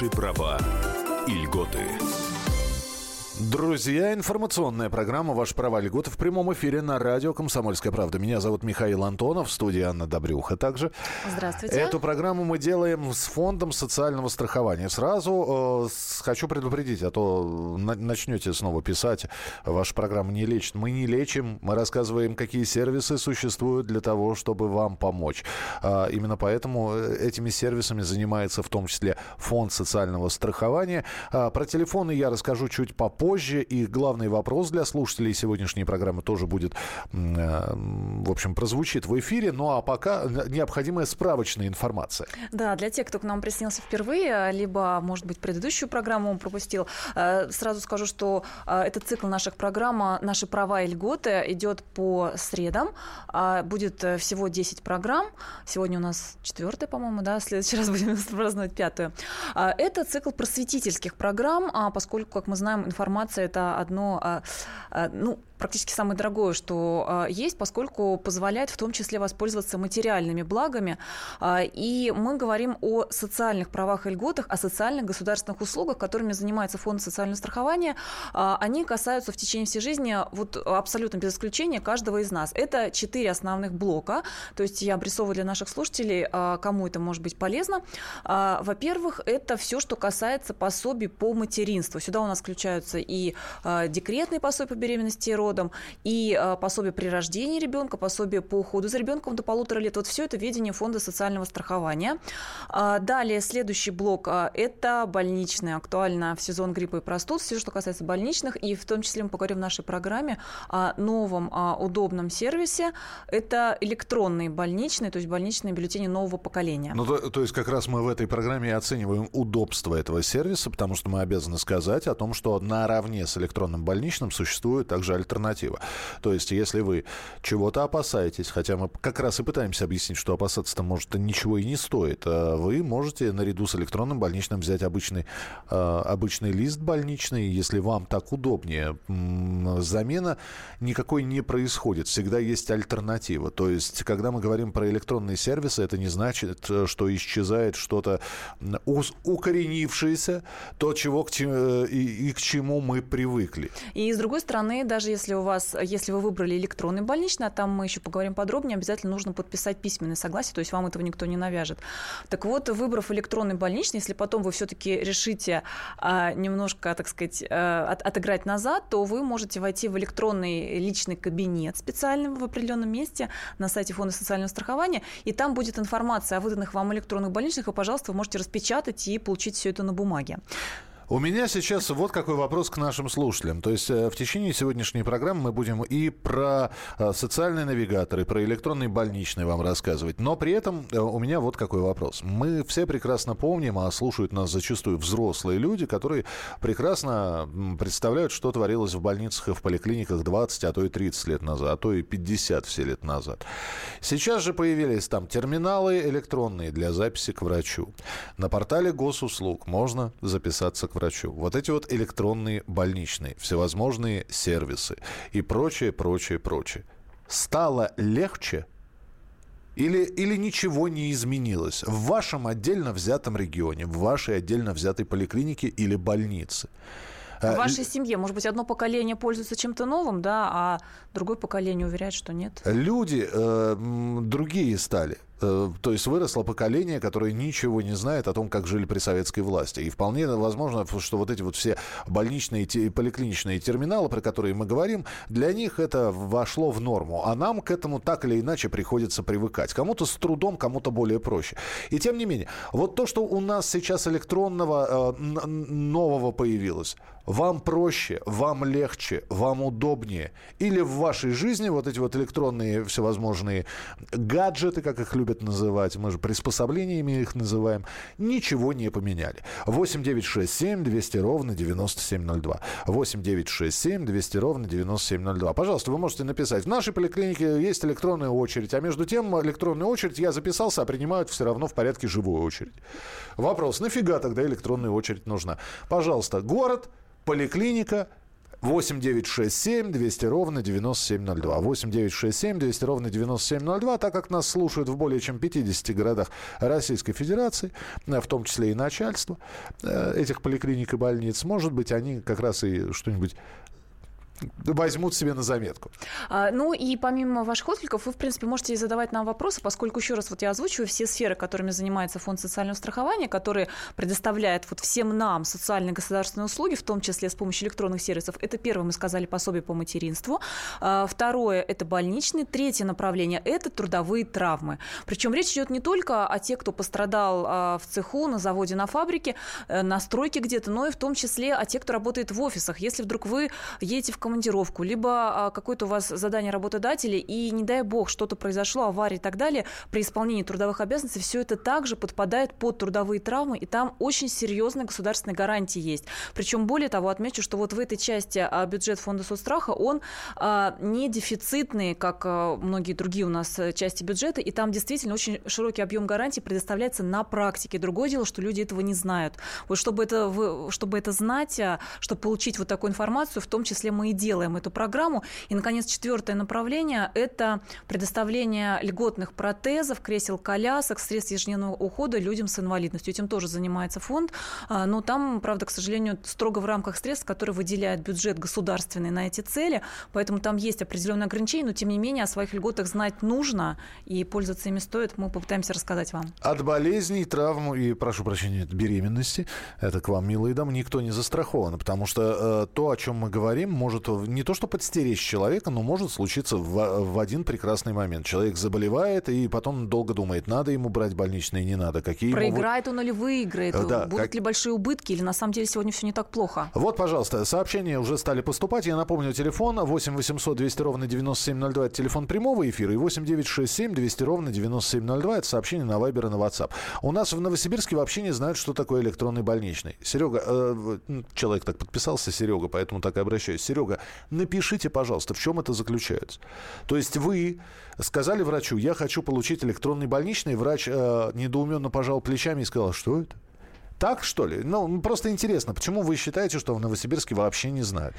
Ваши права и льготы. Друзья, информационная программа «Ваши права льготы» в прямом эфире на радио «Комсомольская правда». Меня зовут Михаил Антонов, в студии Анна Добрюха также. Здравствуйте. Эту программу мы делаем с фондом социального страхования. Сразу э, хочу предупредить, а то на- начнете снова писать, ваша программа не лечит. Мы не лечим, мы рассказываем, какие сервисы существуют для того, чтобы вам помочь. А, именно поэтому э, этими сервисами занимается в том числе фонд социального страхования. А, про телефоны я расскажу чуть попозже. И главный вопрос для слушателей сегодняшней программы тоже будет, э, в общем, прозвучит в эфире. Ну а пока необходимая справочная информация. Да, для тех, кто к нам присоединился впервые, либо, может быть, предыдущую программу он пропустил, э, сразу скажу, что э, этот цикл наших программ «Наши права и льготы» идет по средам. А, Будет всего 10 программ. Сегодня у нас четвертая, по-моему, да, в следующий раз будем праздновать пятую. А, Это цикл просветительских программ, а поскольку, как мы знаем, информация – это одно, а, а, ну, практически самое дорогое, что а, есть, поскольку позволяет в том числе воспользоваться материальными благами. А, И мы говорим о социальных правах и льготах, о социальных государственных услугах, которыми занимается фонд социального страхования. А, Они касаются в течение всей жизни вот абсолютно без исключения каждого из нас. Это четыре основных блока. То есть я обрисовываю для наших слушателей, кому это может быть полезно. Во-первых, это все, что касается пособий по материнству. Сюда у нас включаются и декретные пособия по беременности и родам, и а, пособие при рождении ребенка, пособие по уходу за ребенком до полутора лет. Вот все это ведение фонда социального страхования. А, Далее, следующий блок а, – это больничные. Актуально в сезон гриппа и простуд. Все, что касается больничных. И в том числе мы поговорим в нашей программе о новом а, удобном сервисе. Это электронные больничные, то есть больничные бюллетени нового поколения. Ну, то, то есть как раз мы в этой программе оцениваем удобство этого сервиса, потому что мы обязаны сказать о том, что наравне с электронным больничным существует также альтернатива. То есть если вы чего-то опасаетесь, хотя мы как раз и пытаемся объяснить, что опасаться-то может ничего и не стоит, а вы можете наряду с электронным больничным взять обычный, э, обычный лист больничный, если вам так удобнее. Замена никакой не происходит, всегда есть альтернатива. То есть когда мы говорим про электронные сервисы, это не значит, что исчезает что-то укоренившееся, то, чего к, э, и, и к чему мы привыкли. И с другой стороны, даже если у вас, если вы выбрали электронный больничный, а там мы еще поговорим подробнее, обязательно нужно подписать письменное согласие, то есть вам этого никто не навяжет. Так вот, выбрав электронный больничный, если потом вы все-таки решите а, немножко, так сказать, а, от- отыграть назад, то вы можете войти в электронный личный кабинет специальный в определенном месте на сайте Фонда социального страхования, и там будет информация о выданных вам электронных больничных, и, пожалуйста, вы можете распечатать и получить все это на бумаге. У меня сейчас вот какой вопрос к нашим слушателям. То есть э, в течение сегодняшней программы мы будем и про э, социальные навигаторы, про электронный больничный вам рассказывать. Но при этом э, у меня вот какой вопрос. Мы все прекрасно помним, а слушают нас зачастую взрослые люди, которые прекрасно представляют, что творилось в больницах и в поликлиниках 20, а то и 30 лет назад, а то и 50 все лет назад. Сейчас же появились там терминалы электронные для записи к врачу. На портале госуслуг можно записаться к врачу. Вот эти вот электронные больничные, всевозможные сервисы и прочее, прочее, прочее. Стало легче или, или ничего не изменилось в вашем отдельно взятом регионе, в вашей отдельно взятой поликлинике или больнице? В вашей семье, может быть, одно поколение пользуется чем-то новым, да, а другое поколение уверяет, что нет. Люди э, другие стали. Э, То есть выросло поколение, которое ничего не знает о том, как жили при советской власти. И вполне возможно, что вот эти вот все больничные и поликлиничные терминалы, про которые мы говорим, для них это вошло в норму. А нам к этому так или иначе приходится привыкать. Кому-то с трудом, кому-то более проще. И тем не менее, вот то, что у нас сейчас электронного э, нового появилось, вам проще, вам легче, вам удобнее. Или в вашей жизни вот эти вот электронные всевозможные гаджеты, как их любят называть, мы же приспособлениями их называем, ничего не поменяли. 8 9 6 7 200 ровно 9702. 8 9 6 7 200 ровно 9702. Пожалуйста, вы можете написать. В нашей поликлинике есть электронная очередь, а между тем электронную очередь я записался, а принимают все равно в порядке живую очередь. Вопрос, нафига тогда электронная очередь нужна? Пожалуйста, город, поликлиника, 8 9 6 7 200 ровно 9702. 8 9 6 7 200 ровно 9702. Так как нас слушают в более чем 50 городах Российской Федерации, в том числе и начальство э, этих поликлиник и больниц, может быть, они как раз и что-нибудь возьмут себе на заметку. А, ну и помимо ваших откликов, вы, в принципе, можете задавать нам вопросы, поскольку, еще раз, вот я озвучиваю все сферы, которыми занимается Фонд социального страхования, который предоставляет вот всем нам социальные государственные услуги, в том числе с помощью электронных сервисов. Это первое, мы сказали, пособие по материнству. А, второе – это больничные. Третье направление – это трудовые травмы. Причем речь идет не только о тех, кто пострадал а, в цеху, на заводе, на фабрике, э, на стройке где-то, но и в том числе о тех, кто работает в офисах. Если вдруг вы едете в командировку, либо а, какое-то у вас задание работодателя, и, не дай бог, что-то произошло, авария и так далее, при исполнении трудовых обязанностей все это также подпадает под трудовые травмы, и там очень серьезные государственные гарантии есть. Причем, более того, отмечу, что вот в этой части а, бюджет фонда соцстраха, он а, не дефицитный, как многие другие у нас э, части бюджета, и там действительно очень широкий объем гарантий предоставляется на практике. Другое дело, что люди этого не знают. Вот чтобы это, чтобы это знать, чтобы получить вот такую информацию, в том числе мы и делаем эту программу. И, наконец, четвертое направление – это предоставление льготных протезов, кресел колясок, средств ежедневного ухода людям с инвалидностью. Этим тоже занимается фонд. А, но там, правда, к сожалению, строго в рамках средств, которые выделяет бюджет государственный на эти цели. Поэтому там есть определенные ограничения, но, тем не менее, о своих льготах знать нужно и пользоваться ими стоит. Мы попытаемся рассказать вам. От болезней, травм и, прошу прощения, от беременности, это к вам, милые дамы, никто не застрахован, потому что э, то, о чем мы говорим, может не то что подстеречь человека, но может случиться в, в один прекрасный момент. Человек заболевает и потом долго думает, надо ему брать больничные, не надо. Какие Проиграет ему... он или выиграет? Да, Будут как... ли большие убытки? Или на самом деле сегодня все не так плохо? Вот, пожалуйста, сообщения уже стали поступать. Я напомню, телефон 8 800 200 ровно 9702. Это телефон прямого эфира. И 8 967 200 ровно 9702. Это сообщение на Вайбер и на WhatsApp. У нас в Новосибирске вообще не знают, что такое электронный больничный. Серега, э, человек так подписался, Серега, поэтому так и обращаюсь. Серега, напишите, пожалуйста, в чем это заключается. То есть вы сказали врачу, я хочу получить электронный больничный, врач э, недоуменно пожал плечами и сказал, что это? Так, что ли? Ну, просто интересно, почему вы считаете, что в Новосибирске вообще не знают?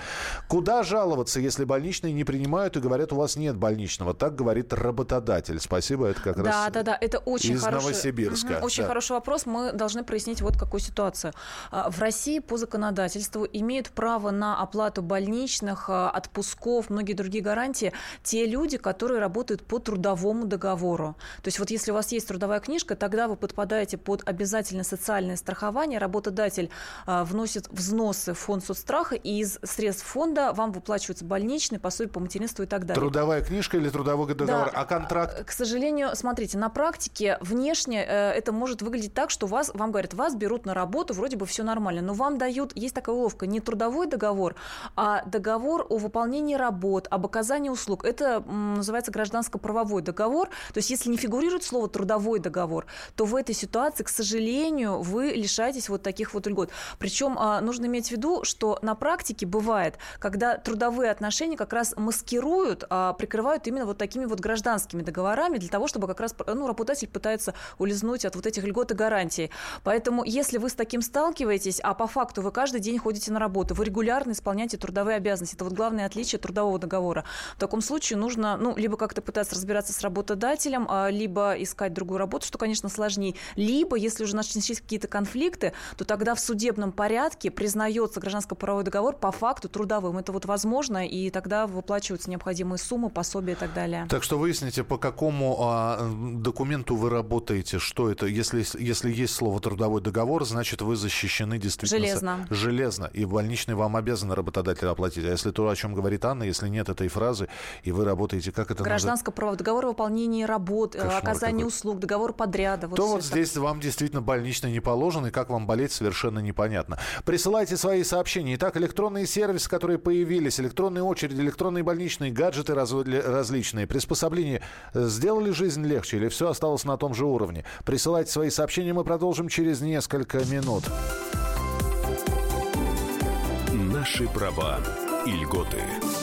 Куда жаловаться, если больничные не принимают и говорят, у вас нет больничного? Так говорит работодатель. Спасибо, это как да, раз Да, да, да, это очень из хороший, Новосибирска. Угу, очень да. хороший вопрос. Мы должны прояснить вот какую ситуацию. А, в России по законодательству имеют право на оплату больничных, а, отпусков, многие другие гарантии те люди, которые работают по трудовому договору. То есть вот если у вас есть трудовая книжка, тогда вы подпадаете под обязательное социальное страхование страхования работодатель а, вносит взносы в фонд соцстраха, и из средств фонда вам выплачиваются больничные, пособия по материнству и так далее. Трудовая книжка или трудовой договор? Да. А контракт? К сожалению, смотрите, на практике внешне э, это может выглядеть так, что вас, вам говорят, вас берут на работу, вроде бы все нормально, но вам дают, есть такая уловка, не трудовой договор, а договор о выполнении работ, об оказании услуг. Это называется гражданско-правовой договор. То есть если не фигурирует слово трудовой договор, то в этой ситуации, к сожалению, вы лишаетесь лишаетесь вот таких вот льгот. Причем а, нужно иметь в виду, что на практике бывает, когда трудовые отношения как раз маскируют, а, прикрывают именно вот такими вот гражданскими договорами для того, чтобы как раз ну, работодатель пытается улизнуть от вот этих льгот и гарантий. Поэтому если вы с таким сталкиваетесь, а по факту вы каждый день ходите на работу, вы регулярно исполняете трудовые обязанности, это вот главное отличие трудового договора. В таком случае нужно, ну, либо как-то пытаться разбираться с работодателем, а, либо искать другую работу, что, конечно, сложнее, либо, если уже начались какие-то конфликты, конфликты, то тогда в судебном порядке признается гражданско-правовой договор по факту трудовым. Это вот возможно, и тогда выплачиваются необходимые суммы, пособия и так далее. Так что выясните, по какому а, документу вы работаете, что это. Если, если есть слово трудовой договор, значит, вы защищены действительно. Железно. Железно. И больничный вам обязан работодатель оплатить. А если то, о чем говорит Анна, если нет этой фразы, и вы работаете, как это Гражданско-правовой договор о выполнении работ, Кошмар оказании какой. услуг, договор подряда. Вот то вот здесь вам действительно больничный не положен, и как вам болеть, совершенно непонятно. Присылайте свои сообщения. Итак, электронные сервисы, которые появились, электронные очереди, электронные больничные, гаджеты раз, различные, приспособления э, сделали жизнь легче или все осталось на том же уровне? Присылайте свои сообщения, мы продолжим через несколько минут. Наши права и льготы.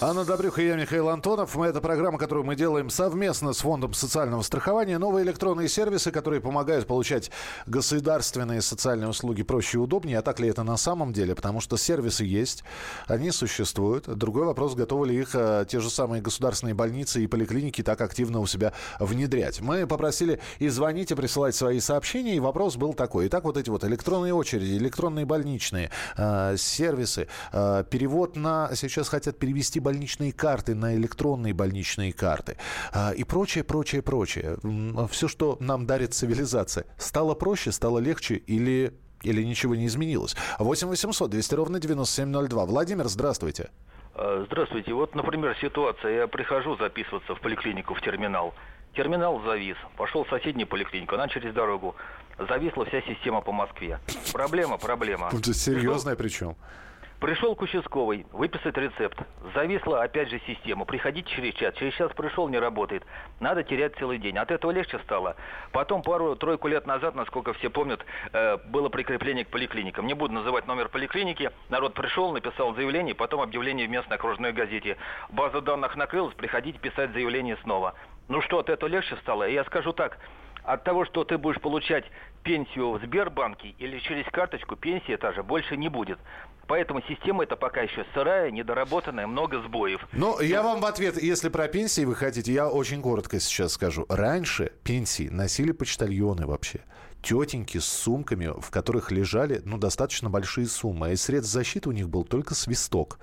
Анна Добрюха и я, Михаил Антонов. Мы, это программа, которую мы делаем совместно с Фондом социального страхования. Новые электронные сервисы, которые помогают получать государственные социальные услуги проще и удобнее. А так ли это на самом деле? Потому что сервисы есть, они существуют. Другой вопрос, готовы ли их а, те же самые государственные больницы и поликлиники так активно у себя внедрять. Мы попросили и звонить, и присылать свои сообщения, и вопрос был такой. Итак, вот эти вот электронные очереди, электронные больничные э, сервисы, э, перевод на... Сейчас хотят перевести больничные карты на электронные больничные карты а, и прочее, прочее, прочее. Все, что нам дарит цивилизация, стало проще, стало легче или или ничего не изменилось? 8 800 200 ровно 9702. Владимир, здравствуйте. А, здравствуйте. Вот, например, ситуация. Я прихожу записываться в поликлинику, в терминал. Терминал завис. Пошел в соседнюю поликлинику, она через дорогу. Зависла вся система по Москве. Проблема, проблема. Серьезная причем. Пришел к участковой, выписать рецепт. Зависла опять же система. Приходите через час. Через час пришел, не работает. Надо терять целый день. От этого легче стало. Потом пару-тройку лет назад, насколько все помнят, э, было прикрепление к поликлиникам. Не буду называть номер поликлиники. Народ пришел, написал заявление, потом объявление в местной окружной газете. База данных накрылась, приходите писать заявление снова. Ну что, от этого легче стало? Я скажу так, от того, что ты будешь получать пенсию в Сбербанке или через карточку, пенсии та же больше не будет. Поэтому система это пока еще сырая, недоработанная, много сбоев. Ну, я вам в ответ, если про пенсии вы хотите, я очень коротко сейчас скажу. Раньше пенсии носили почтальоны вообще тетеньки с сумками, в которых лежали ну, достаточно большие суммы. А из средств защиты у них был только свисток.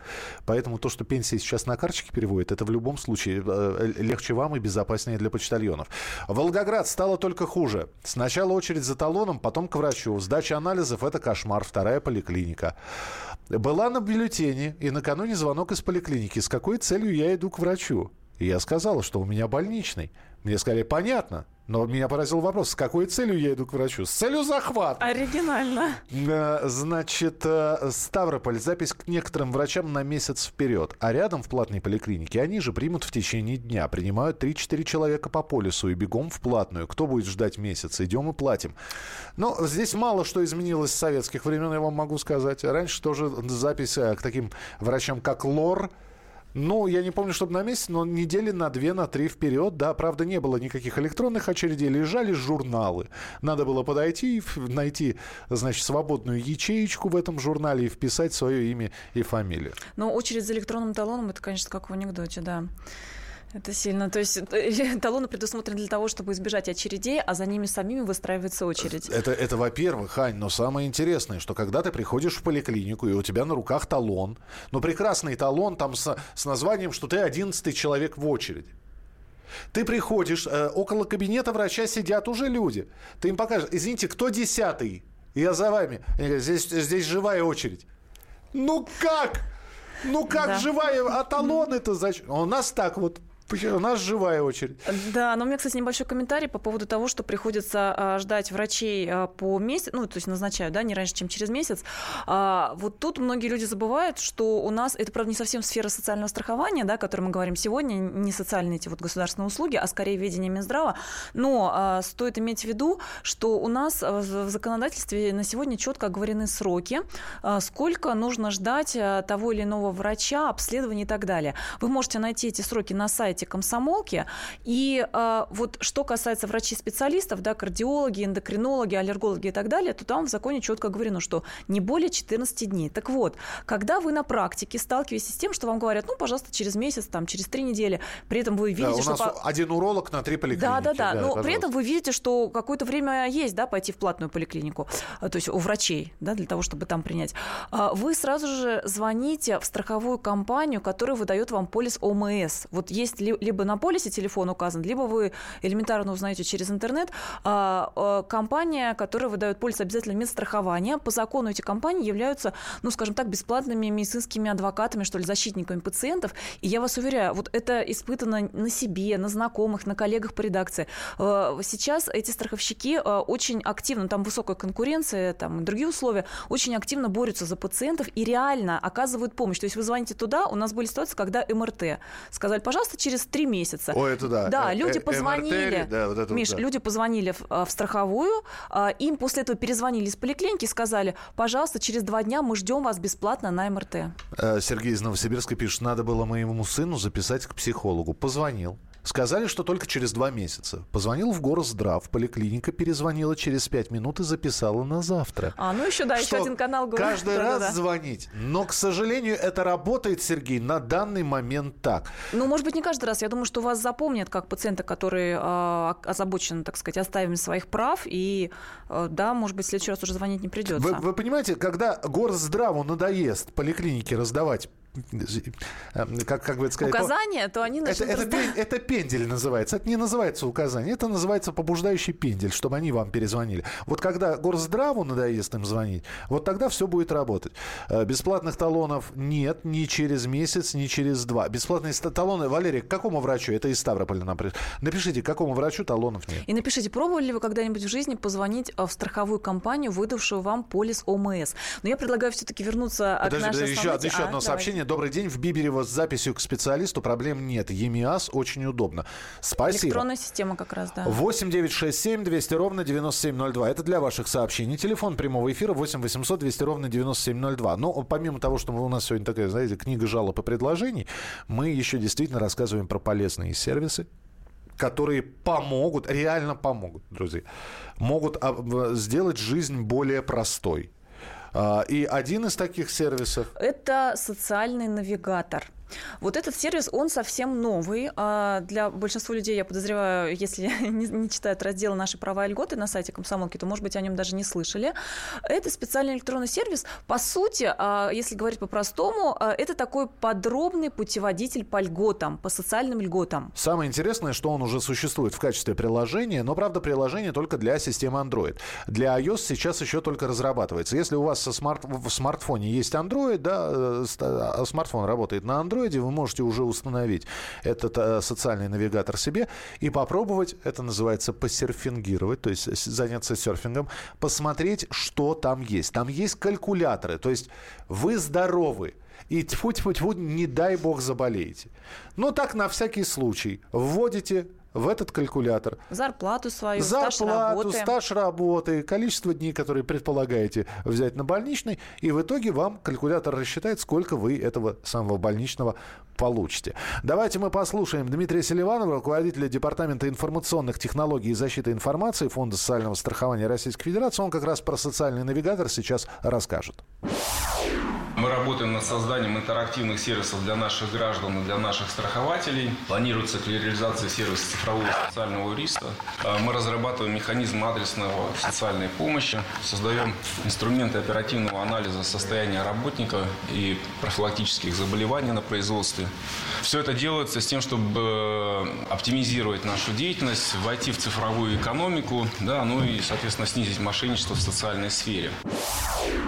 Поэтому то, что пенсии сейчас на карточке переводят, это в любом случае э, легче вам и безопаснее для почтальонов. Волгоград стало только хуже. Сначала очередь за талоном, потом к врачу. Сдача анализов – это кошмар. Вторая поликлиника. Была на бюллетене, и накануне звонок из поликлиники. С какой целью я иду к врачу? И я сказала, что у меня больничный. Мне сказали, понятно, но меня поразил вопрос, с какой целью я иду к врачу? С целью захвата. Оригинально. Э, значит, э, Ставрополь, запись к некоторым врачам на месяц вперед. А рядом в платной поликлинике они же примут в течение дня. Принимают 3-4 человека по полису и бегом в платную. Кто будет ждать месяц? Идем и платим. Но здесь мало что изменилось с советских времен, я вам могу сказать. Раньше тоже запись э, к таким врачам, как Лор, ну, я не помню, чтобы на месяц, но недели на две, на три вперед, да. Правда, не было никаких электронных очередей, лежали журналы. Надо было подойти, найти, значит, свободную ячеечку в этом журнале и вписать свое имя и фамилию. Но очередь за электронным талоном, это, конечно, как в анекдоте, да. Это сильно. То есть э, талоны предусмотрены для того, чтобы избежать очередей, а за ними самими выстраивается очередь. Это, это во-первых, Ань, но самое интересное, что когда ты приходишь в поликлинику, и у тебя на руках талон, ну, прекрасный талон там с, с названием, что ты одиннадцатый человек в очереди. Ты приходишь, э, около кабинета врача сидят уже люди. Ты им покажешь, извините, кто десятый? Я за вами. Они говорят, здесь, здесь живая очередь. Ну как? Ну как да. живая? А талон это зачем? У нас так вот. У нас живая очередь. Да, но у меня, кстати, небольшой комментарий по поводу того, что приходится а, ждать врачей а, по месяц, ну, то есть назначают, да, не раньше, чем через месяц. А, вот тут многие люди забывают, что у нас, это, правда, не совсем сфера социального страхования, да, о которой мы говорим сегодня, не социальные эти вот государственные услуги, а скорее ведение Минздрава, но стоит иметь в виду, что у нас в законодательстве на сегодня четко оговорены сроки, сколько нужно ждать того или иного врача, обследования и так далее. Вы можете найти эти сроки на сайте сайте комсомолки. И э, вот что касается врачей-специалистов, да, кардиологи, эндокринологи, аллергологи и так далее, то там в законе четко говорено, что не более 14 дней. Так вот, когда вы на практике сталкиваетесь с тем, что вам говорят, ну, пожалуйста, через месяц, там, через три недели, при этом вы видите, да, у что... нас по... один уролог на три поликлиники. Да, да, да, но пожалуйста. при этом вы видите, что какое-то время есть, да, пойти в платную поликлинику, э, то есть у врачей, да, для того, чтобы там принять. А вы сразу же звоните в страховую компанию, которая выдает вам полис ОМС. Вот есть либо на полисе телефон указан, либо вы элементарно узнаете через интернет. А, а, компания, которая выдает полис обязательно медстрахования, по закону эти компании являются, ну, скажем так, бесплатными медицинскими адвокатами, что ли, защитниками пациентов. И я вас уверяю, вот это испытано на себе, на знакомых, на коллегах по редакции. А, сейчас эти страховщики очень активно, там высокая конкуренция, там другие условия, очень активно борются за пациентов и реально оказывают помощь. То есть вы звоните туда, у нас были ситуации, когда МРТ. Сказали, пожалуйста, через через три месяца. О, это да. Да, Э, люди э, позвонили. Вот это вот, Миш, люди позвонили в, в страховую, им после этого перезвонили из поликлиники и сказали, пожалуйста, через два дня мы ждем вас бесплатно на МРТ. Э, Сергей из Новосибирска пишет, надо было моему сыну записать к психологу. Позвонил. Сказали, что только через два месяца. Позвонил в Горздрав, поликлиника перезвонила через пять минут и записала на завтра. А, ну еще, да, Что еще один канал говорит. Каждый раз звонить. Но, к сожалению, это работает, Сергей, на данный момент так. Ну, может быть, не каждый раз. Я думаю, что вас запомнят как пациента, который а, озабочен, так сказать, оставим своих прав. И а, да, может быть, в следующий раз уже звонить не придется. Вы, вы понимаете, когда Горздраву надоест поликлинике раздавать э, как, как бы это сказать, Указания, то они Это, это, пен- это пендель называется. Это не называется указание. Это называется побуждающий пендель, чтобы они вам перезвонили. Вот когда Горздраву надоест им звонить, вот тогда все будет работать. Э, Бесплатных талонов нет ни через месяц, ни через два. Бесплатные талоны, Валерий, к какому врачу? Это из Ставрополя нам Напишите, к какому врачу талонов нет. И напишите, пробовали ли вы когда-нибудь в жизни позвонить а, в страховую компанию, выдавшую вам полис ОМС? Но я предлагаю все-таки вернуться к Подожди, нашей подожди, еще, еще те- А, одно давайте. Сообщение. Добрый день. В Биберево с записью к специалисту проблем нет. ЕМИАС очень удобно. Спасибо. Электронная система как раз, да. 8 9 6 7 200 ровно 9702. Это для ваших сообщений. Телефон прямого эфира 8 800 200 ровно 9702. Но помимо того, что у нас сегодня такая, знаете, книга жалоб и предложений, мы еще действительно рассказываем про полезные сервисы, которые помогут, реально помогут, друзья, могут а, сделать жизнь более простой. А, И один из таких сервисов Это социальный навигатор. Вот этот сервис, он совсем новый. А Для большинства людей, я подозреваю, если не, читают разделы «Наши права и льготы» на сайте комсомолки, то, может быть, о нем даже не слышали. Это специальный электронный сервис. По сути, а, если говорить по-простому, а, это такой подробный путеводитель по льготам, по социальным льготам. Самое интересное, что он уже существует в качестве приложения, но, правда, приложение только для системы Android. Для iOS сейчас еще только разрабатывается. Если у вас со смарт- в смартфоне есть Android, да, э, смартфон работает на Android, вы можете уже установить этот э, социальный навигатор себе и попробовать, это называется посерфингировать, то есть заняться серфингом, посмотреть, что там есть. Там есть калькуляторы, то есть вы здоровы, и тьфу тьфу тьфу не дай бог заболеете. Но так на всякий случай вводите в этот калькулятор Зарплату свою, стаж зарплату, работы. стаж работы, количество дней, которые предполагаете взять на больничный, и в итоге вам калькулятор рассчитает, сколько вы этого самого больничного получите. Давайте мы послушаем Дмитрия Селиванова, руководителя Департамента информационных технологий и защиты информации Фонда социального страхования Российской Федерации. Он как раз про социальный навигатор сейчас расскажет. Мы работаем над созданием интерактивных сервисов для наших граждан и для наших страхователей. Планируется реализация сервиса цифрового социального риска. А Мы разрабатываем механизм адресного социальной помощи, создаем инструменты оперативного анализа состояния работника и профилактических заболеваний на производстве. Все это делается с тем, чтобы оптимизировать нашу деятельность, войти в цифровую экономику, да, ну и, соответственно, снизить мошенничество в социальной сфере.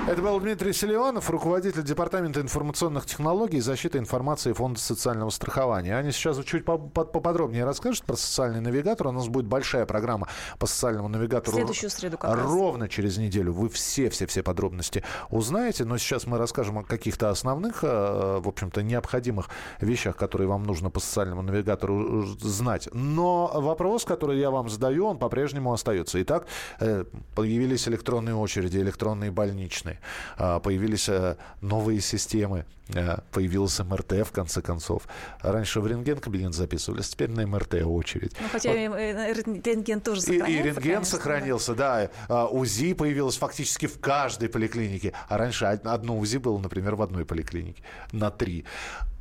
Это был Дмитрий Селиванов, руководитель Департамента информационных технологий и защиты информации Фонда социального страхования. Они сейчас чуть по- по- поподробнее расскажут про социальный навигатор. У нас будет большая программа по социальному навигатору. В следующую среду как раз. Ровно через неделю вы все-все-все подробности узнаете. Но сейчас мы расскажем о каких-то основных, э, в общем-то, необходимых вещах, которые вам нужно по социальному навигатору э, знать. Но вопрос, который я вам задаю, он по-прежнему остается. Итак, э, появились электронные очереди, электронные больничные, а, появились э, новые системы, э, появился МРТ, в конце концов. Раньше в рентген-кабинет записывались, теперь на МРТ очередь. Ну, хотя и, э, рентген тоже И, сохраняется. и рентген конечно, да. сохранился, да. А, УЗИ появилось фактически в каждой поликлинике. А раньше од- одно УЗИ было, например, в одной поликлинике на три.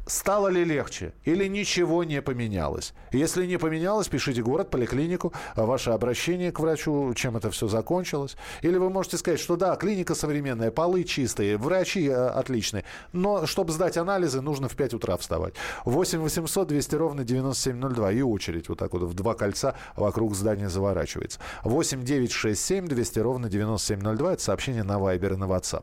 Стало ли легче? Или ничего не поменялось? Если не поменялось, пишите город, поликлинику, а, ваше обращение к врачу, чем это все закончилось. Или вы можете сказать, что да, клиника современная, полы чистые, врачи э, отличные. Но чтобы сдать анализы, нужно в 5 утра вставать. 8 800 200 ровно 9702. И очередь вот так вот в два кольца вокруг здания заворачивается. 8 9 6 7 200 ровно 9702. Это сообщение на Вайбер и на WhatsApp.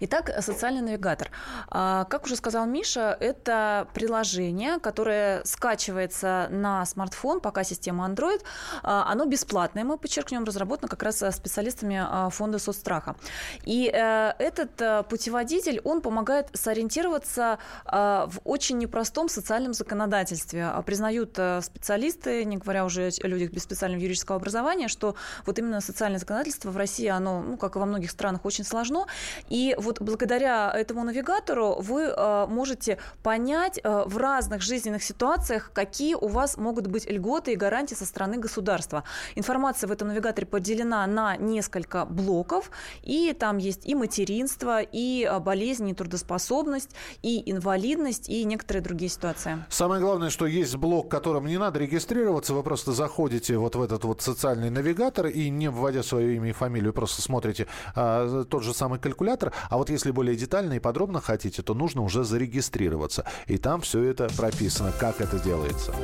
Итак, социальный навигатор. А, Как уже сказал Миша, это приложение, которое скачивается на смартфон, пока система Android. Оно бесплатное, мы подчеркнем, разработано как раз специалистами фонда соцстраха. И этот путеводитель, он помогает сориентироваться в очень непростом социальном законодательстве. Признают специалисты, не говоря уже о людях без специального юридического образования, что вот именно социальное законодательство в России, оно, ну, как и во многих странах, очень сложно. И вот благодаря этому навигатору вы э, можете понять э, в разных жизненных ситуациях, какие у вас могут быть льготы и гарантии со стороны государства. Информация в этом навигаторе поделена на несколько блоков, и там есть и материнство, и э, болезнь, и трудоспособность, и инвалидность, и некоторые другие ситуации. Самое главное, что есть блок, которым не надо регистрироваться, вы просто заходите вот в этот вот социальный навигатор и не вводя свое имя и фамилию, просто смотрите а, тот же самый калькулятор. А вот если более детально и подробно хотите, то нужно уже зарегистрироваться. И там все это прописано, как это делается.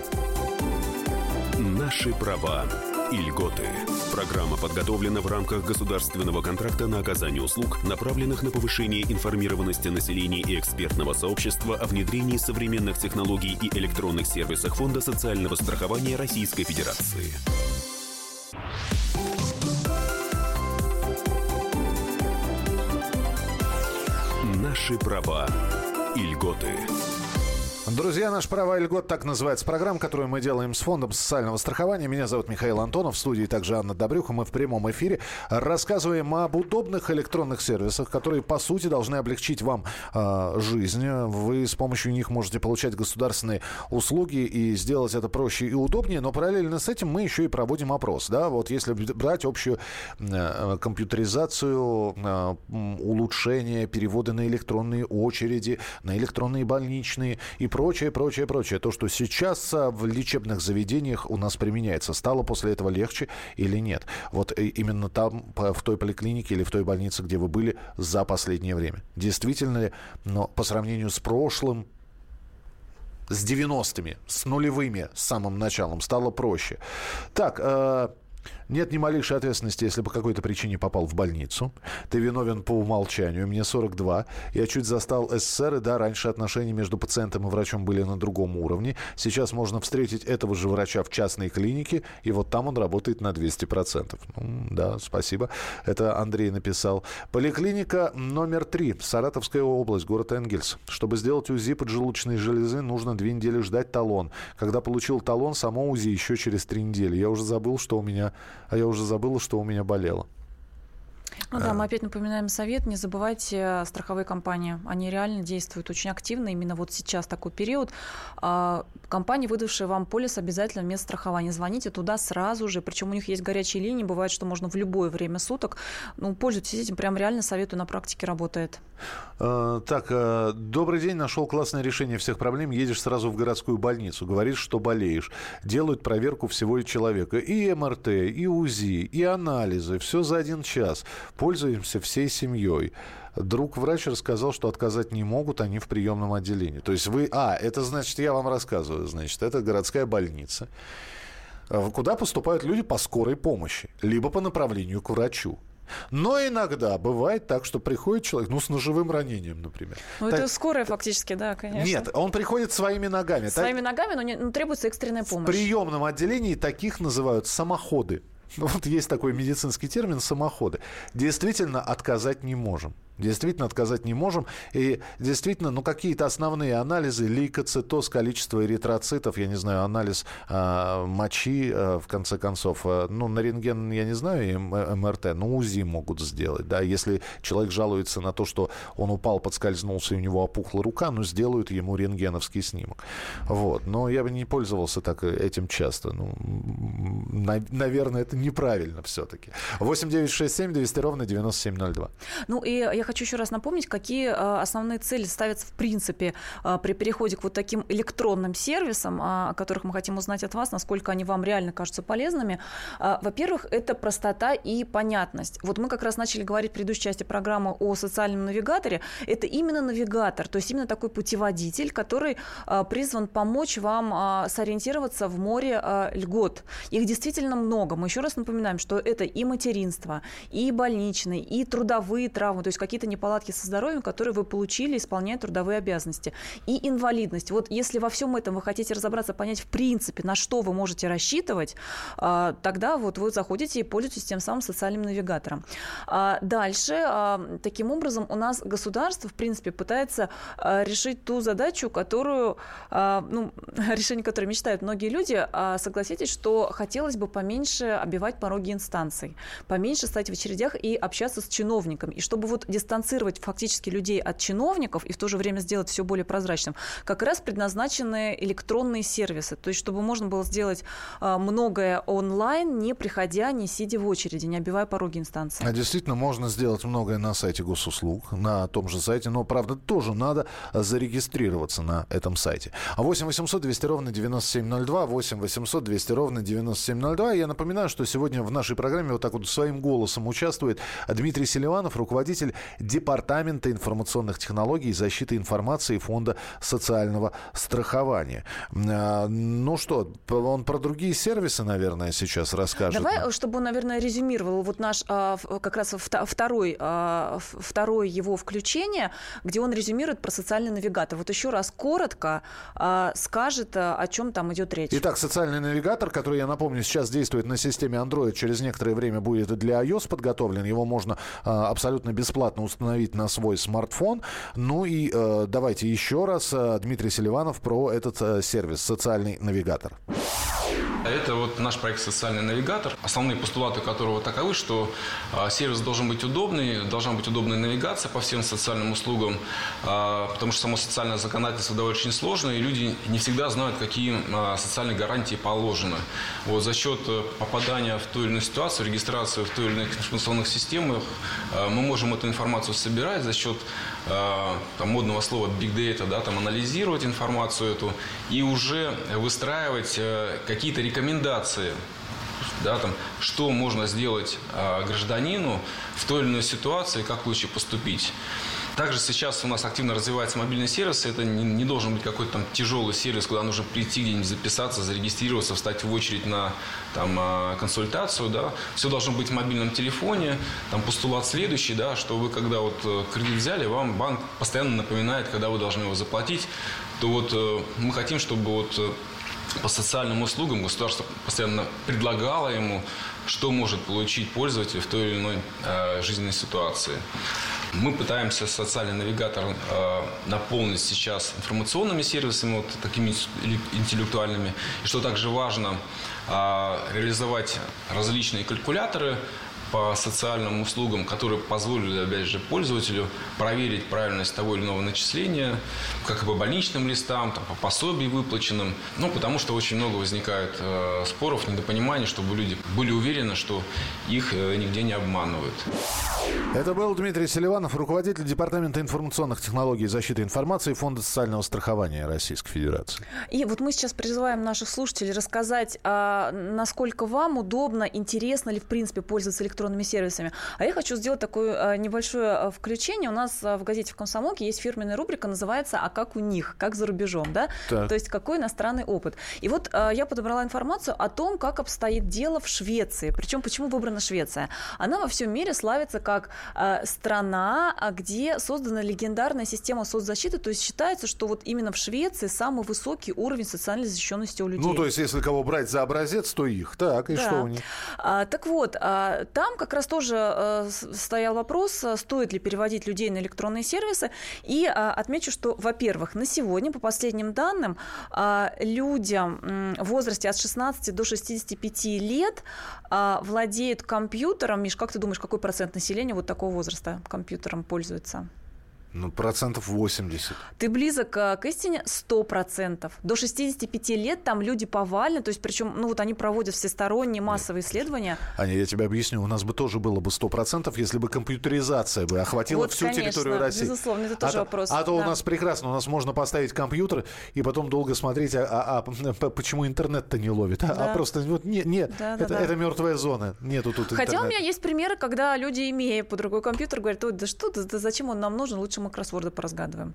Наши права и льготы. Программа подготовлена в рамках государственного контракта на оказание услуг, направленных на повышение информированности населения и экспертного сообщества о внедрении современных технологий и электронных сервисах Фонда социального страхования Российской Федерации. Наши права и льготы. Друзья, наш права и льгот, так называется программа, которую мы делаем с Фондом социального страхования. Меня зовут Михаил Антонов, в студии также Анна Добрюха. Мы в прямом эфире рассказываем об удобных электронных сервисах, которые, по сути, должны облегчить вам э, жизнь. Вы с помощью них можете получать государственные услуги и сделать это проще и удобнее. Но параллельно с этим мы еще и проводим опрос. Да? Вот если брать общую э, компьютеризацию, э, улучшение, переводы на электронные очереди, на электронные больничные и прочее, прочее, прочее. То, что сейчас а, в лечебных заведениях у нас применяется, стало после этого легче или нет? Вот э, именно там, в той поликлинике или в той больнице, где вы были за последнее время. Действительно ли, но по сравнению с прошлым, с 90-ми, с нулевыми, с самым началом, стало проще. Так, э, нет ни малейшей ответственности, если по какой-то причине попал в больницу. Ты виновен по умолчанию. Мне 42. Я чуть застал СССР, и да, раньше отношения между пациентом и врачом были на другом уровне. Сейчас можно встретить этого же врача в частной клинике, и вот там он работает на 200%. Ну, да, спасибо. Это Андрей написал. Поликлиника номер 3, Саратовская область, город Энгельс. Чтобы сделать УЗИ поджелудочной железы, нужно две недели ждать талон. Когда получил талон, само УЗИ еще через три недели. Я уже забыл, что у меня а я уже забыла, что у меня болело. Ну да, мы опять напоминаем совет, не забывайте страховые компании. Они реально действуют очень активно. Именно вот сейчас такой период. А, компании, выдавшие вам полис, обязательно вместо страхования. Звоните туда сразу же. Причем у них есть горячие линии. Бывает, что можно в любое время суток. Ну, пользуйтесь этим. Прям реально советую, на практике работает. А, так, а, добрый день. Нашел классное решение всех проблем. Едешь сразу в городскую больницу. Говоришь, что болеешь. Делают проверку всего человека. И МРТ, и УЗИ, и анализы. Все за один час пользуемся всей семьей. Друг врач рассказал, что отказать не могут, они в приемном отделении. То есть вы... А, это значит, я вам рассказываю, значит, это городская больница, э, куда поступают люди по скорой помощи, либо по направлению к врачу. Но иногда бывает так, что приходит человек, ну, с ножевым ранением, например. Ну, так... это скорая фактически, да, конечно. Нет, он приходит своими ногами. Своими так... ногами, но, не, но требуется экстренная помощь. В приемном отделении таких называют самоходы. Вот есть такой медицинский термин самоходы. Действительно отказать не можем. Действительно отказать не можем. И действительно, ну, какие-то основные анализы, лейкоцитоз, количество эритроцитов, я не знаю, анализ э, мочи, э, в конце концов. Э, ну, на рентген, я не знаю, и МРТ, но УЗИ могут сделать. Да, если человек жалуется на то, что он упал, подскользнулся, и у него опухла рука, ну, сделают ему рентгеновский снимок. Вот. Но я бы не пользовался так э, этим часто. Ну, на, наверное, это неправильно все-таки. 8 9 6 7 200 ровно 9702. Ну, и я хочу еще раз напомнить, какие а, основные цели ставятся в принципе а, при переходе к вот таким электронным сервисам, а, о которых мы хотим узнать от вас, насколько они вам реально кажутся полезными. Во-первых, это простота и понятность. Вот мы как раз начали говорить в предыдущей части программы о социальном навигаторе. Это именно навигатор, то есть именно такой путеводитель, который призван помочь вам сориентироваться в море льгот. Их действительно много. Мы еще раз напоминаем, что это и материнство, и больничные, и трудовые травмы, то есть какие какие-то неполадки со здоровьем, которые вы получили, исполняя трудовые обязанности. И инвалидность. Вот если во всем этом вы хотите разобраться, понять в принципе, на что вы можете рассчитывать, а, тогда вот вы заходите и пользуетесь тем самым социальным навигатором. А, дальше, а, таким образом, у нас государство, в принципе, пытается решить ту задачу, которую, ну, решение которой мечтают многие люди. Согласитесь, что хотелось бы поменьше обивать пороги инстанций, поменьше стать в очередях и общаться с чиновниками. И чтобы вот дистанцировать фактически людей от чиновников и в то же время сделать все более прозрачным, как раз предназначены электронные сервисы. То есть чтобы можно было сделать многое онлайн, не приходя, не сидя в очереди, не обивая пороги инстанции. А действительно, можно сделать многое на сайте госуслуг, на том же сайте, но, правда, тоже надо зарегистрироваться на этом сайте. 8 800 200 ровно 9702, 8 800 200 ровно 9702. Я напоминаю, что сегодня в нашей программе вот так вот своим голосом участвует Дмитрий Селиванов, руководитель Департамента информационных технологий и защиты информации Фонда социального страхования. А, ну что, он про другие сервисы, наверное, сейчас расскажет. Давай, чтобы он, наверное, резюмировал вот наш а, как раз второй, а, второе его включение, где он резюмирует про социальный навигатор. Вот еще раз коротко скажет, о чем там идет речь. Итак, социальный навигатор, который, я напомню, сейчас действует на системе Android, через некоторое время будет для iOS подготовлен. Его можно абсолютно бесплатно установить на свой смартфон. Ну и э, давайте еще раз Дмитрий Селиванов про этот э, сервис, социальный навигатор. Это вот наш проект «Социальный навигатор», основные постулаты которого таковы, что а, сервис должен быть удобный, должна быть удобная навигация по всем социальным услугам, а, потому что само социальное законодательство довольно очень сложное, и люди не всегда знают, какие а, социальные гарантии положены. Вот за счет э, попадания в ту или иную ситуацию, регистрации в той или иной информационных системах, мы можем эту информацию собирать за счет там, модного слова big data, да, там, анализировать информацию эту и уже выстраивать э, какие-то рекомендации да, там, что можно сделать э, гражданину в той или иной ситуации, как лучше поступить. Также сейчас у нас активно развивается мобильный сервис. Это не, не должен быть какой-то там тяжелый сервис, куда нужно прийти где-нибудь записаться, зарегистрироваться, встать в очередь на там, а, консультацию. Да. Все должно быть в мобильном телефоне. Там постулат следующий, да, что вы когда вот э, кредит взяли, вам банк постоянно напоминает, когда вы должны его заплатить. То вот э, мы хотим, чтобы вот э, по социальным услугам государство постоянно предлагало ему, что может получить пользователь в той или иной э, жизненной ситуации. Мы пытаемся социальный навигатор э, наполнить сейчас информационными сервисами, вот такими интеллектуальными. И что также важно, э, реализовать различные калькуляторы, по социальным услугам, которые позволили, опять же, пользователю проверить правильность того или иного начисления, как и по больничным листам, там, по пособиям выплаченным. Ну, потому что очень много возникает э, споров, недопониманий, чтобы люди были уверены, что их э, нигде не обманывают. Это был Дмитрий Селиванов, руководитель Департамента информационных технологий и защиты информации Фонда социального страхования Российской Федерации. И вот мы сейчас призываем наших слушателей рассказать, а, насколько вам удобно, интересно ли в принципе пользоваться электронной электронными сервисами. А я хочу сделать такое а, небольшое а, включение. У нас а, в газете «В комсомолке» есть фирменная рубрика, называется «А как у них?», как за рубежом, да? Так. То есть какой иностранный опыт. И вот я подобрала информацию о том, как обстоит дело в Швеции. Причем почему выбрана Швеция? Она во всем мире славится как страна, где создана легендарная система соцзащиты. То есть считается, что вот именно в Швеции самый высокий уровень социальной защищенности у людей. Ну, то есть если кого брать за образец, то их. Так, и да. что у них? А, так вот, а, там там как раз тоже э, стоял вопрос, э, стоит ли переводить людей на электронные сервисы. И э, отмечу, что, во-первых, на сегодня, по последним данным, людям в возрасте от 16 до 65 лет владеют компьютером. Миш, как ты думаешь, какой процент населения вот такого возраста компьютером пользуется? Ну, процентов 80. Ты близок э, к истине 100%. До 65 лет там люди повально, то есть причем, ну вот они проводят всесторонние массовые Нет. исследования. Аня, я тебе объясню, у нас бы тоже было бы 100%, если бы компьютеризация бы охватила вот, всю конечно, территорию России. безусловно, это тоже а вопрос. А то да. у нас прекрасно, у нас можно поставить компьютер и потом долго смотреть, а, а, а почему интернет-то не ловит, а, а да. а просто вот нет, нет да, это, да, это мертвая зона, нету тут Хотя интернета. у меня есть примеры, когда люди, имея по другой компьютер, говорят, ой, да что, да, да зачем он нам нужен, лучше дальше мы кроссворды поразгадываем.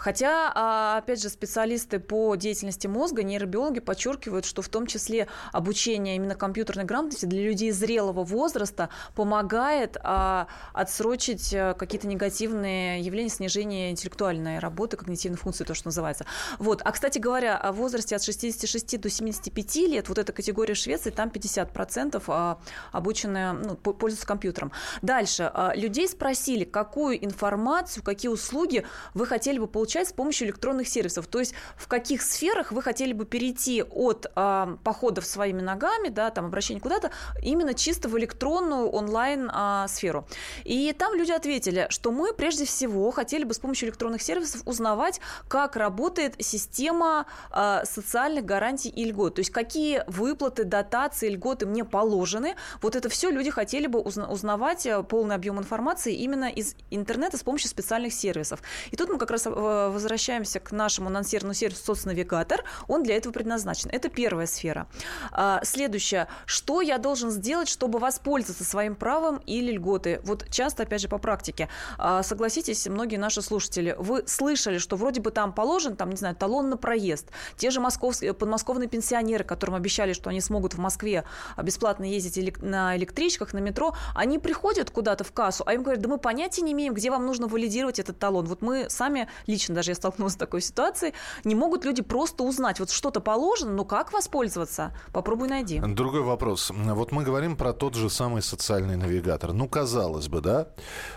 Хотя, а, опять же, специалисты по деятельности мозга, нейробиологи подчеркивают, что в том числе обучение именно компьютерной грамотности для людей зрелого возраста помогает а, отсрочить э, какие-то негативные явления, снижение интеллектуальной работы, когнитивной функции, то, что называется. Вот. А, кстати говоря, о возрасте от 66 до 75 лет, вот эта категория Швеции, там 50% а, обучены, ну, пользуются компьютером. Дальше. Людей спросили, какую информацию, какие услуги вы хотели бы получить получать с помощью электронных сервисов. То есть в каких сферах вы хотели бы перейти от э, походов своими ногами, да, там обращения куда-то, именно чисто в электронную онлайн э, сферу. И там люди ответили, что мы прежде всего хотели бы с помощью электронных сервисов узнавать, как работает система э, социальных гарантий и льгот. То есть какие выплаты, дотации, льготы мне положены. Вот это все люди хотели бы узнавать э, полный объем информации именно из интернета с помощью специальных сервисов. И тут мы как раз э, возвращаемся к нашему анонсированному сервису соцнавигатор, он для этого предназначен. Это первая сфера. А, следующее. Что я должен сделать, чтобы воспользоваться своим правом или льготы? Вот часто, опять же, по практике. А, согласитесь, многие наши слушатели, вы слышали, что вроде бы там положен, там, не знаю, талон на проезд. Те же московские, подмосковные пенсионеры, которым обещали, что они смогут в Москве бесплатно ездить на электричках, на метро, они приходят куда-то в кассу, а им говорят, да мы понятия не имеем, где вам нужно валидировать этот талон. Вот мы сами лично лично даже я столкнулась с такой ситуацией, не могут люди просто узнать, вот что-то положено, но как воспользоваться? Попробуй найди. Другой вопрос. Вот мы говорим про тот же самый социальный навигатор. Ну, казалось бы, да?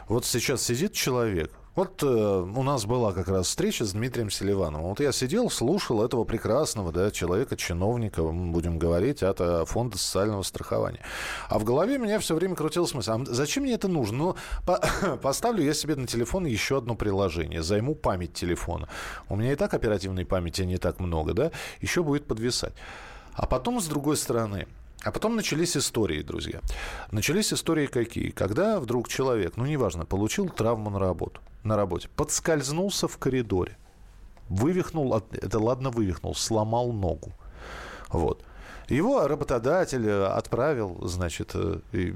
Вот сейчас сидит человек, вот э, у нас была как раз встреча с Дмитрием Селивановым. Вот я сидел, слушал этого прекрасного да, человека, чиновника, будем говорить, от э, Фонда социального страхования. А в голове меня все время крутилась мысль, а зачем мне это нужно? Ну, по поставлю я себе на телефон еще одно приложение, займу память телефона. У меня и так оперативной памяти не так много, да, еще будет подвисать. А потом, с другой стороны, а потом начались истории, друзья. Начались истории какие? Когда вдруг человек, ну неважно, получил травму на работу на работе, подскользнулся в коридоре, вывихнул, это ладно вывихнул, сломал ногу. Вот. Его работодатель э, отправил, значит, э, и,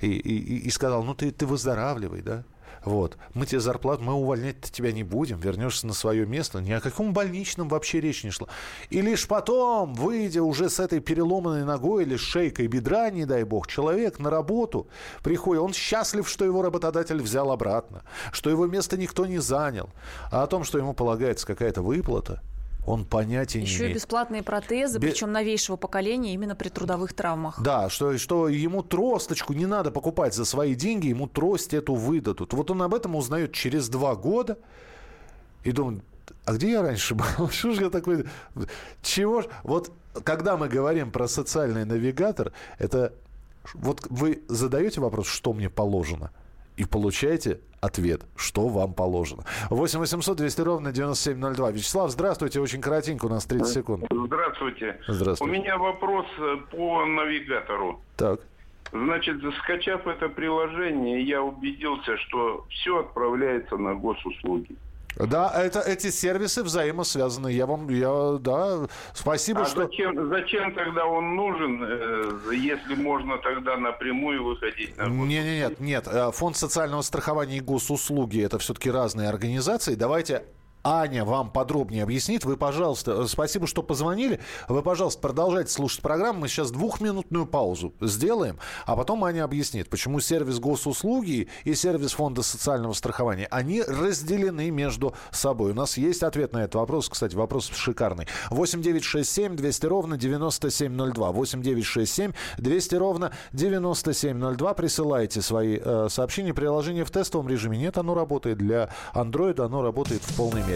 и, и, сказал, ну ты, ты выздоравливай, да? Вот. Мы тебе зарплату, мы увольнять тебя не будем, вернешься на свое место. Ни о каком больничном вообще речь не шла. И лишь потом, выйдя уже с этой переломанной ногой или шейкой бедра, не дай бог, человек на работу приходит, он счастлив, что его работодатель взял обратно, что его место никто не занял. А о том, что ему полагается какая-то выплата – он понятия Еще не имеет. Еще бесплатные протезы, Бе... причем новейшего поколения именно при трудовых травмах. Да, что, что ему тросточку не надо покупать за свои деньги, ему трость эту выдадут. Вот он об этом узнает через два года и думает, а где я раньше был? Что же я такой... Чего ж... Вот когда мы говорим про социальный навигатор, это... Вот вы задаете вопрос, что мне положено – и получаете ответ, что вам положено. 8 800 200 ровно 9702. Вячеслав, здравствуйте. Очень коротенько, у нас 30 секунд. Здравствуйте. Здравствуйте. У меня вопрос э, по навигатору. Так. Значит, скачав это приложение, я убедился, что все отправляется на госуслуги. Да, это, эти сервисы взаимосвязаны. Я вам, я, да, спасибо, а что... Зачем, зачем тогда он нужен, э, если можно тогда напрямую выходить на Нет, нет, нет, нет. Э, Фонд социального страхования и госуслуги – это все-таки разные организации. Давайте Аня вам подробнее объяснит. Вы, пожалуйста, э, спасибо, что позвонили. Вы, пожалуйста, продолжайте слушать программу. Мы сейчас двухминутную паузу сделаем, а потом Аня объяснит, почему сервис госуслуги и сервис фонда социального страхования, они разделены между собой. У нас есть ответ на этот вопрос. Кстати, вопрос шикарный. 8 9 6 7 200 ровно 9702. 8 9 6 7 200 ровно 9702. Присылайте свои э, сообщения. Приложение в тестовом режиме нет, оно работает. Для Android оно работает в полной мере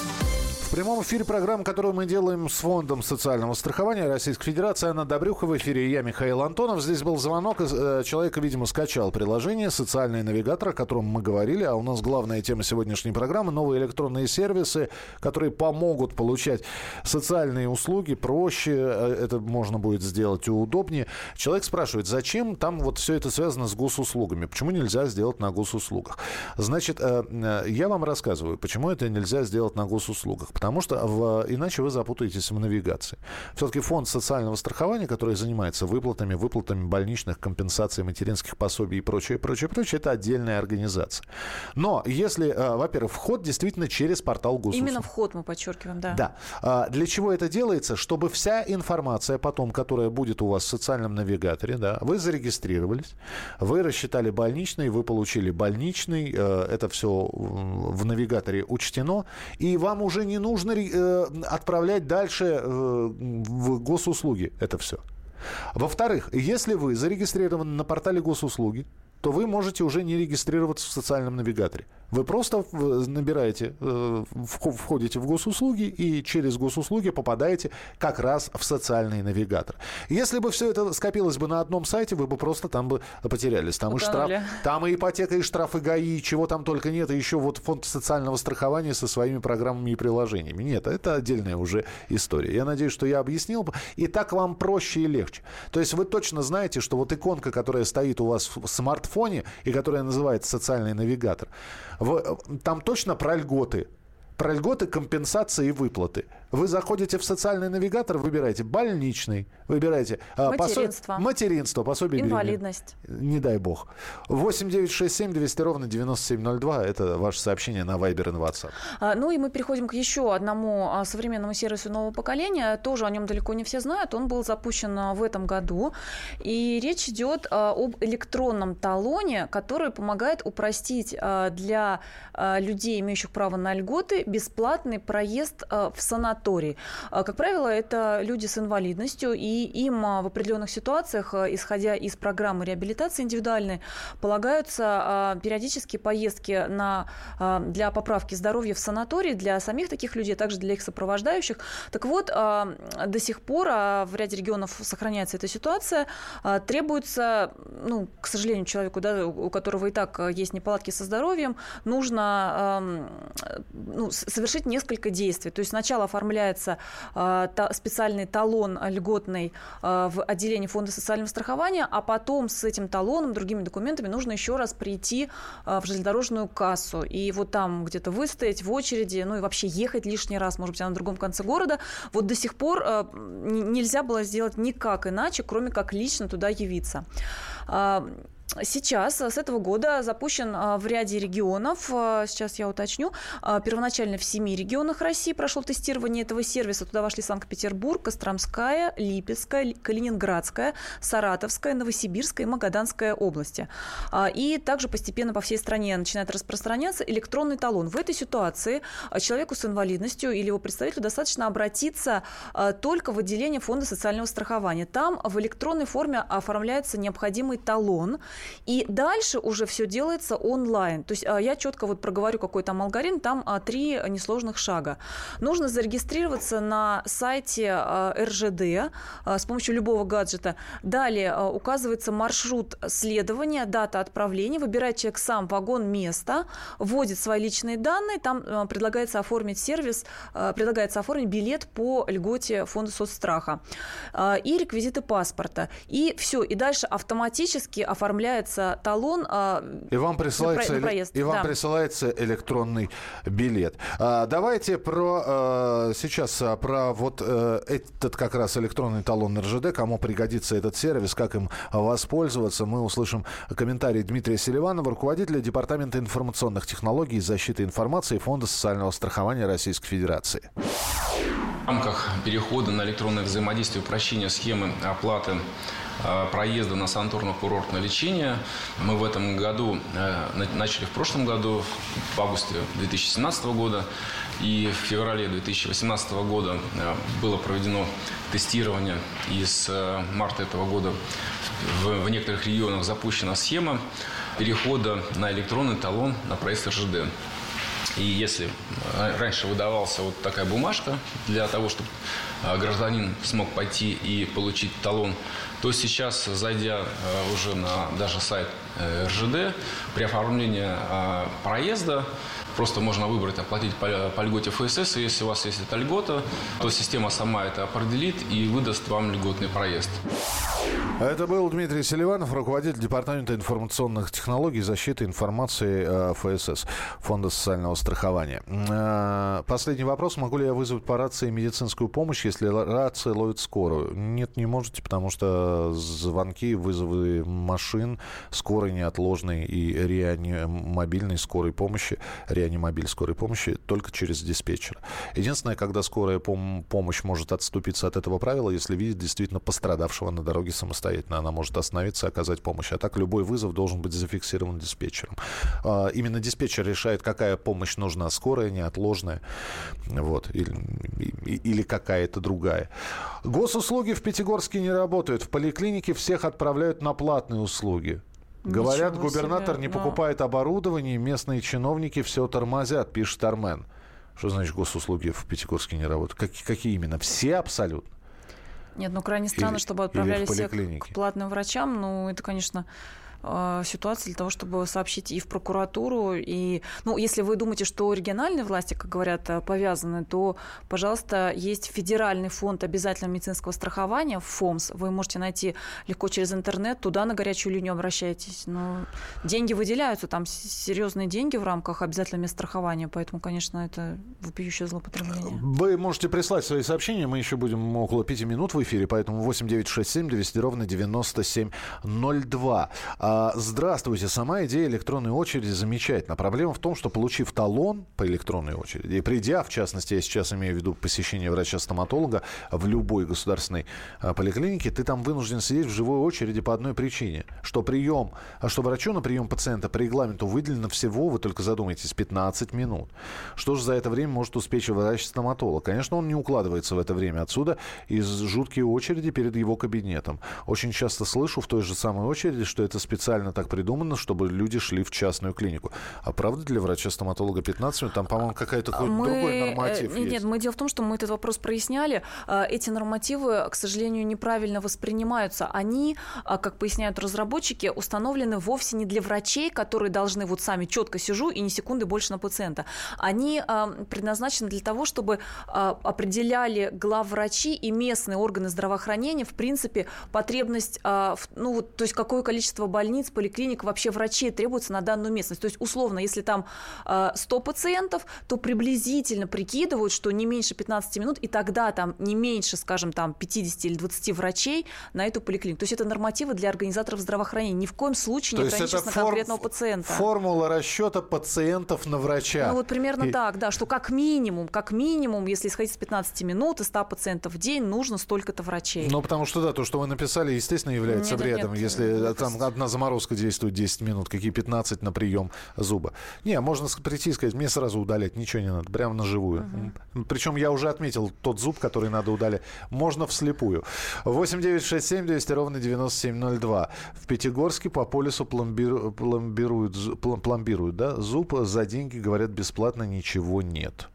Прямом эфире программа, которую мы делаем с Фондом социального страхования Российской Федерации. Анна Добрюха в эфире. Я Михаил Антонов. Здесь был звонок. Э, человек, видимо, скачал приложение «Социальный навигатор», о котором мы говорили. А у нас главная тема сегодняшней программы – новые электронные сервисы, которые помогут получать социальные услуги проще. Э, это можно будет сделать удобнее. Человек спрашивает, зачем там вот все это связано с госуслугами? Почему нельзя сделать на госуслугах? Значит, э, я вам рассказываю, почему это нельзя сделать на госуслугах потому что в, иначе вы запутаетесь в навигации. Все-таки фонд социального страхования, который занимается выплатами, выплатами больничных компенсаций, материнских пособий и прочее, прочее, прочее, это отдельная организация. Но если, э, во-первых, вход действительно через портал госуслуг. Именно вход мы подчеркиваем, да. Да. А для чего это делается? Чтобы вся информация потом, которая будет у вас в социальном навигаторе, да, вы зарегистрировались, вы рассчитали больничный, вы получили больничный, э, это все в навигаторе учтено, и вам уже не нужно нужно э, отправлять дальше э, в госуслуги это все. Во-вторых, если вы зарегистрированы на портале госуслуги, то вы можете уже не регистрироваться в социальном навигаторе. Вы просто набираете, э, входите в госуслуги и через госуслуги попадаете как раз в социальный навигатор. Если бы все это скопилось бы на одном сайте, вы бы просто там бы потерялись. Там Утонули. и штраф, там и ипотека, и штрафы ГАИ, и чего там только нет, и еще вот фонд социального страхования со своими программами и приложениями. Нет, это отдельная уже история. Я надеюсь, что я объяснил. И так вам проще и легче. То есть вы точно знаете, что вот иконка, которая стоит у вас в смартфоне и которая называется социальный навигатор, в, там точно про льготы. Про льготы, компенсации и выплаты. Вы заходите в социальный навигатор, выбираете больничный, выбираете материнство, посо... материнство пособие инвалидность. Не дай бог. 8 9 6 7 200 ровно 9702. Это ваше сообщение на Viber и на WhatsApp. А, ну и мы переходим к еще одному а, современному сервису нового поколения. Тоже о нем далеко не все знают. Он был запущен а, в этом году. И речь идет об электронном талоне, который помогает упростить для людей, имеющих право на льготы, бесплатный проезд в санаторий санаторий. А, как правило, это люди с инвалидностью, и им а, в определенных ситуациях, а, исходя из программы реабилитации индивидуальной, полагаются периодические поездки на, для поправки здоровья в санатории для самих таких людей, а также для их сопровождающих. Так вот, до сих пор в ряде регионов сохраняется эта ситуация. Требуется, ну, к сожалению, человеку, да, у которого и так есть неполадки со здоровьем, нужно ну, совершить несколько действий. То есть сначала оформить оформляется э, специальный талон льготный э, в отделении фонда социального страхования, а потом с этим талоном, другими документами нужно еще раз прийти э, в железнодорожную кассу и вот там где-то выстоять в очереди, ну и вообще ехать лишний раз, может быть, на другом конце города. Вот до сих пор нельзя было сделать никак иначе, кроме как лично туда явиться. Сейчас, с этого года, запущен а, в ряде регионов, а, сейчас я уточню, а, первоначально в семи регионах России прошло тестирование этого сервиса. Туда вошли Санкт-Петербург, Костромская, Липецкая, Калининградская, Саратовская, Новосибирская и Магаданская области. И также постепенно по всей стране начинает распространяться электронный талон. В этой ситуации человеку с инвалидностью или его представителю достаточно обратиться только в отделение фонда социального страхования. Там в электронной форме оформляется необходимый талон, и дальше уже все делается онлайн. То есть а, я четко вот проговорю, какой там алгоритм, там а, три несложных шага. Нужно зарегистрироваться на сайте а, РЖД с помощью любого гаджета. Далее указывается маршрут следования, дата отправления, выбирает человек сам вагон, место, вводит свои личные данные, там предлагается оформить сервис, предлагается оформить билет по льготе фонда соцстраха и реквизиты паспорта. И все, и дальше автоматически оформляется оформляется талон а, и вам присылается, на проезд. И вам да. присылается электронный билет. А, давайте про а, сейчас а, про вот а, этот как раз электронный талон РЖД, кому пригодится этот сервис, как им воспользоваться. Мы услышим комментарий Дмитрия Селиванова, руководителя Департамента информационных технологий и защиты информации Фонда социального страхования Российской Федерации. В рамках перехода на электронное взаимодействие упрощения схемы оплаты проезда на санаторно-курортное лечение. Мы в этом году, э, начали в прошлом году, в августе 2017 года, и в феврале 2018 года э, было проведено тестирование, и с марта этого года в некоторых регионах запущена схема перехода на электронный талон на проезд РЖД. И если раньше выдавался вот такая бумажка для того, чтобы гражданин смог пойти и получить талон, то сейчас, зайдя уже на даже сайт РЖД, при оформлении проезда Просто можно выбрать, оплатить по, по льготе ФСС, и если у вас есть эта льгота, то система сама это определит и выдаст вам льготный проезд. Это был Дмитрий Селиванов, руководитель Департамента информационных технологий защиты информации э, ФСС, Фонда социального страхования. Э, последний вопрос. Могу ли я вызвать по рации медицинскую помощь, если рация ловит скорую? Нет, не можете, потому что звонки, вызовы машин скорой, неотложной и реанимобильной скорой помощи, реанимобиль скорой помощи только через диспетчера. Единственное, когда скорая пом- помощь может отступиться от этого правила, если видит действительно пострадавшего на дороге самостоятельно. Она может остановиться и оказать помощь. А так любой вызов должен быть зафиксирован диспетчером. А, именно диспетчер решает, какая помощь нужна, скорая, неотложная, вот, или, или какая-то другая. Госуслуги в Пятигорске не работают. В поликлинике всех отправляют на платные услуги. Говорят, Ничего губернатор себе, не но... покупает оборудование, местные чиновники все тормозят, пишет Армен. Что значит госуслуги в Пятигорске не работают? Как, какие именно? Все абсолютно? Нет, ну крайне странно, чтобы отправляли всех к платным врачам. Ну, это, конечно, Э, ситуации для того, чтобы сообщить и в прокуратуру, и, ну, если вы думаете, что региональные власти, как говорят, э, повязаны, то, пожалуйста, есть федеральный фонд обязательного медицинского страхования, ФОМС, вы можете найти легко через интернет, туда на горячую линию обращайтесь. Но деньги выделяются, там серьезные деньги в рамках обязательного страхования, поэтому, конечно, это вопиющее злоупотребление. Вы можете прислать свои сообщения, мы еще будем около пяти минут в эфире, поэтому 8967 200 ровно 9702. А, здравствуйте. Сама идея электронной очереди замечательна. Проблема в том, что получив талон по электронной очереди, и придя, в частности, я сейчас имею в виду посещение врача-стоматолога в любой государственной а, поликлинике, ты там вынужден сидеть в живой очереди по одной причине, что прием, а что врачу на прием пациента по регламенту выделено всего, вы только задумайтесь, 15 минут. Что же за это время может успеть врач-стоматолог? Конечно, он не укладывается в это время. Отсюда из жуткие очереди перед его кабинетом. Очень часто слышу в той же самой очереди, что это специально специально так придумано, чтобы люди шли в частную клинику. А правда для врача-стоматолога 15 минут? Там, по-моему, какая-то мы... другой э, норматив Нет, есть. мы дело в том, что мы этот вопрос проясняли. А, эти нормативы, к сожалению, неправильно воспринимаются. Они, а, как поясняют разработчики, установлены вовсе не для врачей, которые должны вот сами четко сижу и ни секунды больше на пациента. Они а, предназначены для того, чтобы определяли главврачи и местные органы здравоохранения, в принципе, потребность, ну вот, то есть какое количество больных больниц, поликлиник, вообще врачей требуется на данную местность. То есть, условно, если там 100 э, пациентов, то приблизительно прикидывают, что не меньше 15 минут, и тогда там не меньше, скажем, там 50 или 20 врачей на эту поликлинику. То есть это нормативы для организаторов здравоохранения. Ни в коем случае то не ограничиваются на конкретного пациента. Формула расчета пациентов на врача. Ну вот примерно и... так, да, что как минимум, как минимум, если исходить с 15 минут и 100 пациентов в день, нужно столько-то врачей. Ну потому что да, то, что вы написали, естественно, является нет, вредом. Нет, если нет, там одна заморозка действует 10 минут, какие 15 на прием зуба. Не, можно прийти и сказать, мне сразу удалять, ничего не надо, прямо на живую. Угу. Причем я уже отметил тот зуб, который надо удалять. Можно вслепую. 8 9 6 7 200 ровно 9702. В Пятигорске по полюсу пломбиру, пломбируют, пломбируют да? зуб за деньги, говорят, бесплатно ничего нет.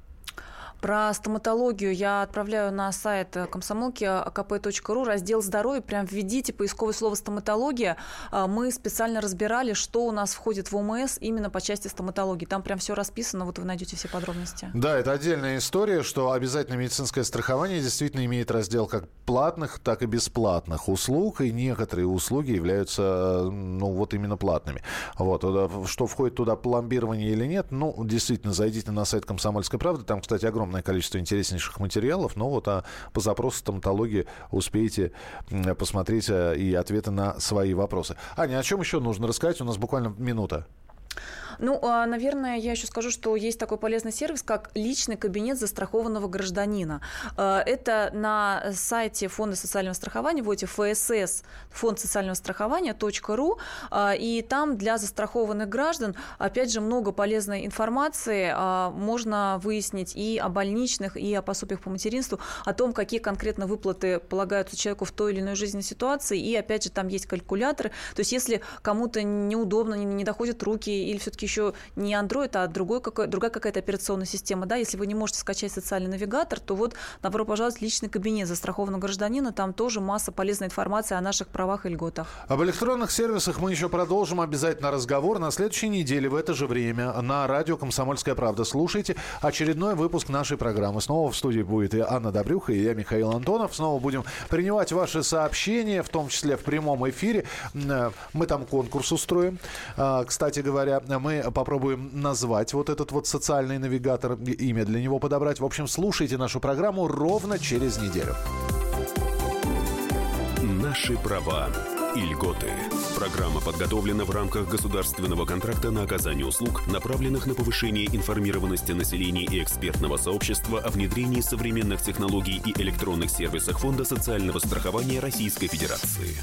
Про стоматологию я отправляю на сайт комсомолки akp.ru, раздел здоровья, прям введите поисковое слово стоматология. А, мы специально разбирали, что у нас входит в ОМС именно по части стоматологии. Там прям все расписано, вот вы найдете все подробности. Да, это отдельная история, что обязательно медицинское страхование действительно имеет раздел как платных, так и бесплатных услуг, и некоторые услуги являются, ну, вот именно платными. Вот, что входит туда пломбирование или нет, ну, действительно, зайдите на сайт «Комсомольской правды», там, кстати, огромное огромное количество интереснейших материалов, но вот а по запросу стоматологии успеете посмотреть э, и ответы на свои вопросы. Аня, о чем еще нужно рассказать? У нас буквально минута. Ну, а, наверное, я еще скажу, что есть такой полезный сервис, как личный кабинет застрахованного гражданина. А, это на сайте Фонда социального страхования, вводите ФСС, фонд социального страхования .ру, а, и там для застрахованных граждан, опять же, много полезной информации. Можно выяснить и о больничных, и о пособиях по материнству, о том, какие конкретно выплаты полагаются человеку в той или иной жизненной ситуации, и, опять же, там есть калькуляторы. То есть, если кому-то неудобно, не доходят руки, или все-таки еще не Android, а другой какой, другая какая-то операционная система. Да? Если вы не можете скачать социальный навигатор, то вот, добро пожаловать в личный кабинет застрахованного гражданина. Там тоже масса полезной информации о наших правах и льготах. Об электронных сервисах мы еще продолжим обязательно разговор на следующей неделе в это же время на радио «Комсомольская правда». Слушайте очередной выпуск нашей программы. Снова в студии будет и Анна Добрюха, и я, Михаил Антонов. Снова будем принимать ваши сообщения, в том числе в прямом эфире. Э, мы там конкурс устроим. А, кстати говоря, попробуем назвать вот этот вот социальный навигатор, имя для него подобрать. В общем, слушайте нашу программу ровно через неделю. Наши права и льготы. Программа подготовлена в рамках государственного контракта на оказание услуг, направленных на повышение информированности населения и экспертного сообщества о внедрении современных технологий и электронных сервисах Фонда социального страхования Российской Федерации.